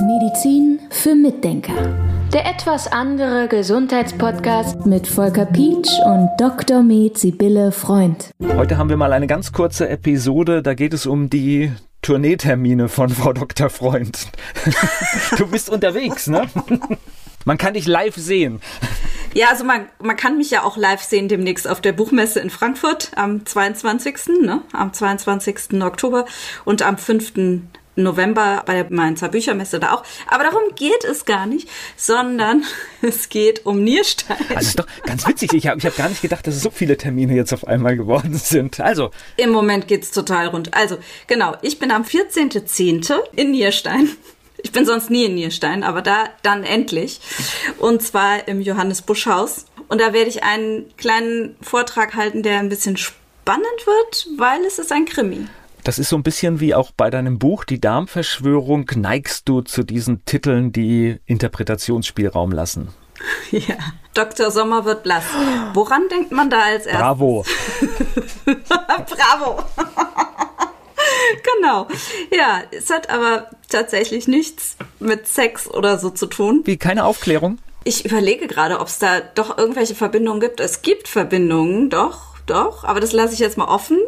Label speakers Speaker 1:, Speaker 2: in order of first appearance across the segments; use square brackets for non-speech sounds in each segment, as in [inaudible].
Speaker 1: Medizin für Mitdenker. Der etwas andere Gesundheitspodcast mit Volker Pietsch und Dr. Med Sibylle Freund.
Speaker 2: Heute haben wir mal eine ganz kurze Episode, da geht es um die Tourneetermine von Frau Dr. Freund. [laughs] du bist unterwegs, ne? Man kann dich live sehen.
Speaker 3: Ja, also man, man kann mich ja auch live sehen demnächst auf der Buchmesse in Frankfurt am 22. Ne? am 22. Oktober und am 5. November bei der Mainzer Büchermesse da auch. Aber darum geht es gar nicht, sondern [laughs] es geht um Nierstein.
Speaker 2: Also ist doch ganz witzig. Ich habe ich hab gar nicht gedacht, dass es so viele Termine jetzt auf einmal geworden sind. Also.
Speaker 3: Im Moment geht's total rund. Also, genau, ich bin am 14.10. in Nierstein ich bin sonst nie in Nierstein, aber da dann endlich. Und zwar im Johannes Busch Haus. Und da werde ich einen kleinen Vortrag halten, der ein bisschen spannend wird, weil es ist ein Krimi.
Speaker 2: Das ist so ein bisschen wie auch bei deinem Buch Die Darmverschwörung. Neigst du zu diesen Titeln, die Interpretationsspielraum lassen? [laughs]
Speaker 3: Ja. Dr. Sommer wird blass. Woran denkt man da als erstes?
Speaker 2: Bravo. [laughs]
Speaker 3: Bravo. [laughs] genau. Ja, es hat aber tatsächlich nichts mit Sex oder so zu tun.
Speaker 2: Wie keine Aufklärung?
Speaker 3: Ich überlege gerade, ob es da doch irgendwelche Verbindungen gibt. Es gibt Verbindungen, doch, doch, aber das lasse ich jetzt mal offen.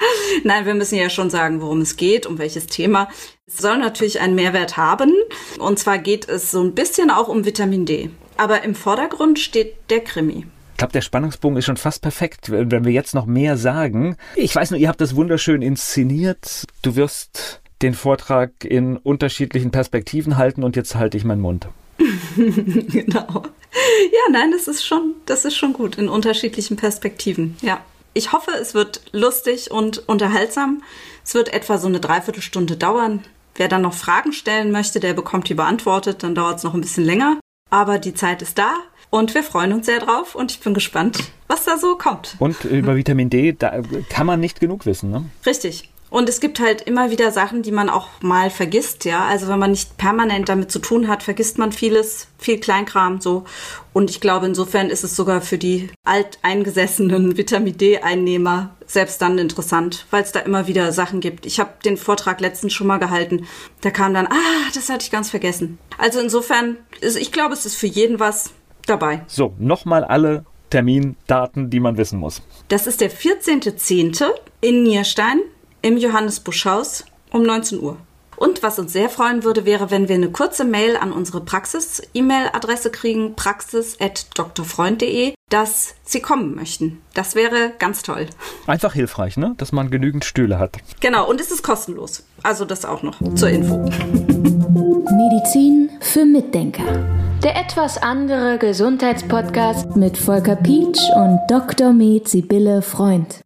Speaker 3: [laughs] Nein, wir müssen ja schon sagen, worum es geht, um welches Thema. Es soll natürlich einen Mehrwert haben. Und zwar geht es so ein bisschen auch um Vitamin D. Aber im Vordergrund steht der Krimi
Speaker 2: glaube, der Spannungsbogen ist schon fast perfekt, wenn wir jetzt noch mehr sagen. Ich weiß nur, ihr habt das wunderschön inszeniert. Du wirst den Vortrag in unterschiedlichen Perspektiven halten und jetzt halte ich meinen Mund. [laughs]
Speaker 3: genau. Ja, nein, das ist schon, das ist schon gut in unterschiedlichen Perspektiven. Ja. Ich hoffe, es wird lustig und unterhaltsam. Es wird etwa so eine Dreiviertelstunde dauern. Wer dann noch Fragen stellen möchte, der bekommt die beantwortet. Dann dauert es noch ein bisschen länger. Aber die Zeit ist da. Und wir freuen uns sehr drauf und ich bin gespannt, was da so kommt.
Speaker 2: Und über Vitamin D, da kann man nicht genug wissen, ne?
Speaker 3: Richtig. Und es gibt halt immer wieder Sachen, die man auch mal vergisst, ja. Also wenn man nicht permanent damit zu tun hat, vergisst man vieles, viel Kleinkram so. Und ich glaube, insofern ist es sogar für die alteingesessenen [laughs] Vitamin D-Einnehmer selbst dann interessant, weil es da immer wieder Sachen gibt. Ich habe den Vortrag letztens schon mal gehalten. Da kam dann, ah, das hatte ich ganz vergessen. Also insofern, ich glaube, es ist für jeden was dabei.
Speaker 2: So, nochmal alle Termindaten, die man wissen muss.
Speaker 3: Das ist der 14.10. in Nierstein im Johannes Buschhaus um 19 Uhr. Und was uns sehr freuen würde, wäre, wenn wir eine kurze Mail an unsere Praxis-E-Mail-Adresse kriegen, praxis.drfreund.de, dass Sie kommen möchten. Das wäre ganz toll.
Speaker 2: Einfach hilfreich, ne? Dass man genügend Stühle hat.
Speaker 3: Genau, und es ist kostenlos. Also das auch noch zur Info.
Speaker 1: Medizin für Mitdenker. Der etwas andere Gesundheitspodcast mit Volker Pietsch und Dr. Med Sibylle Freund.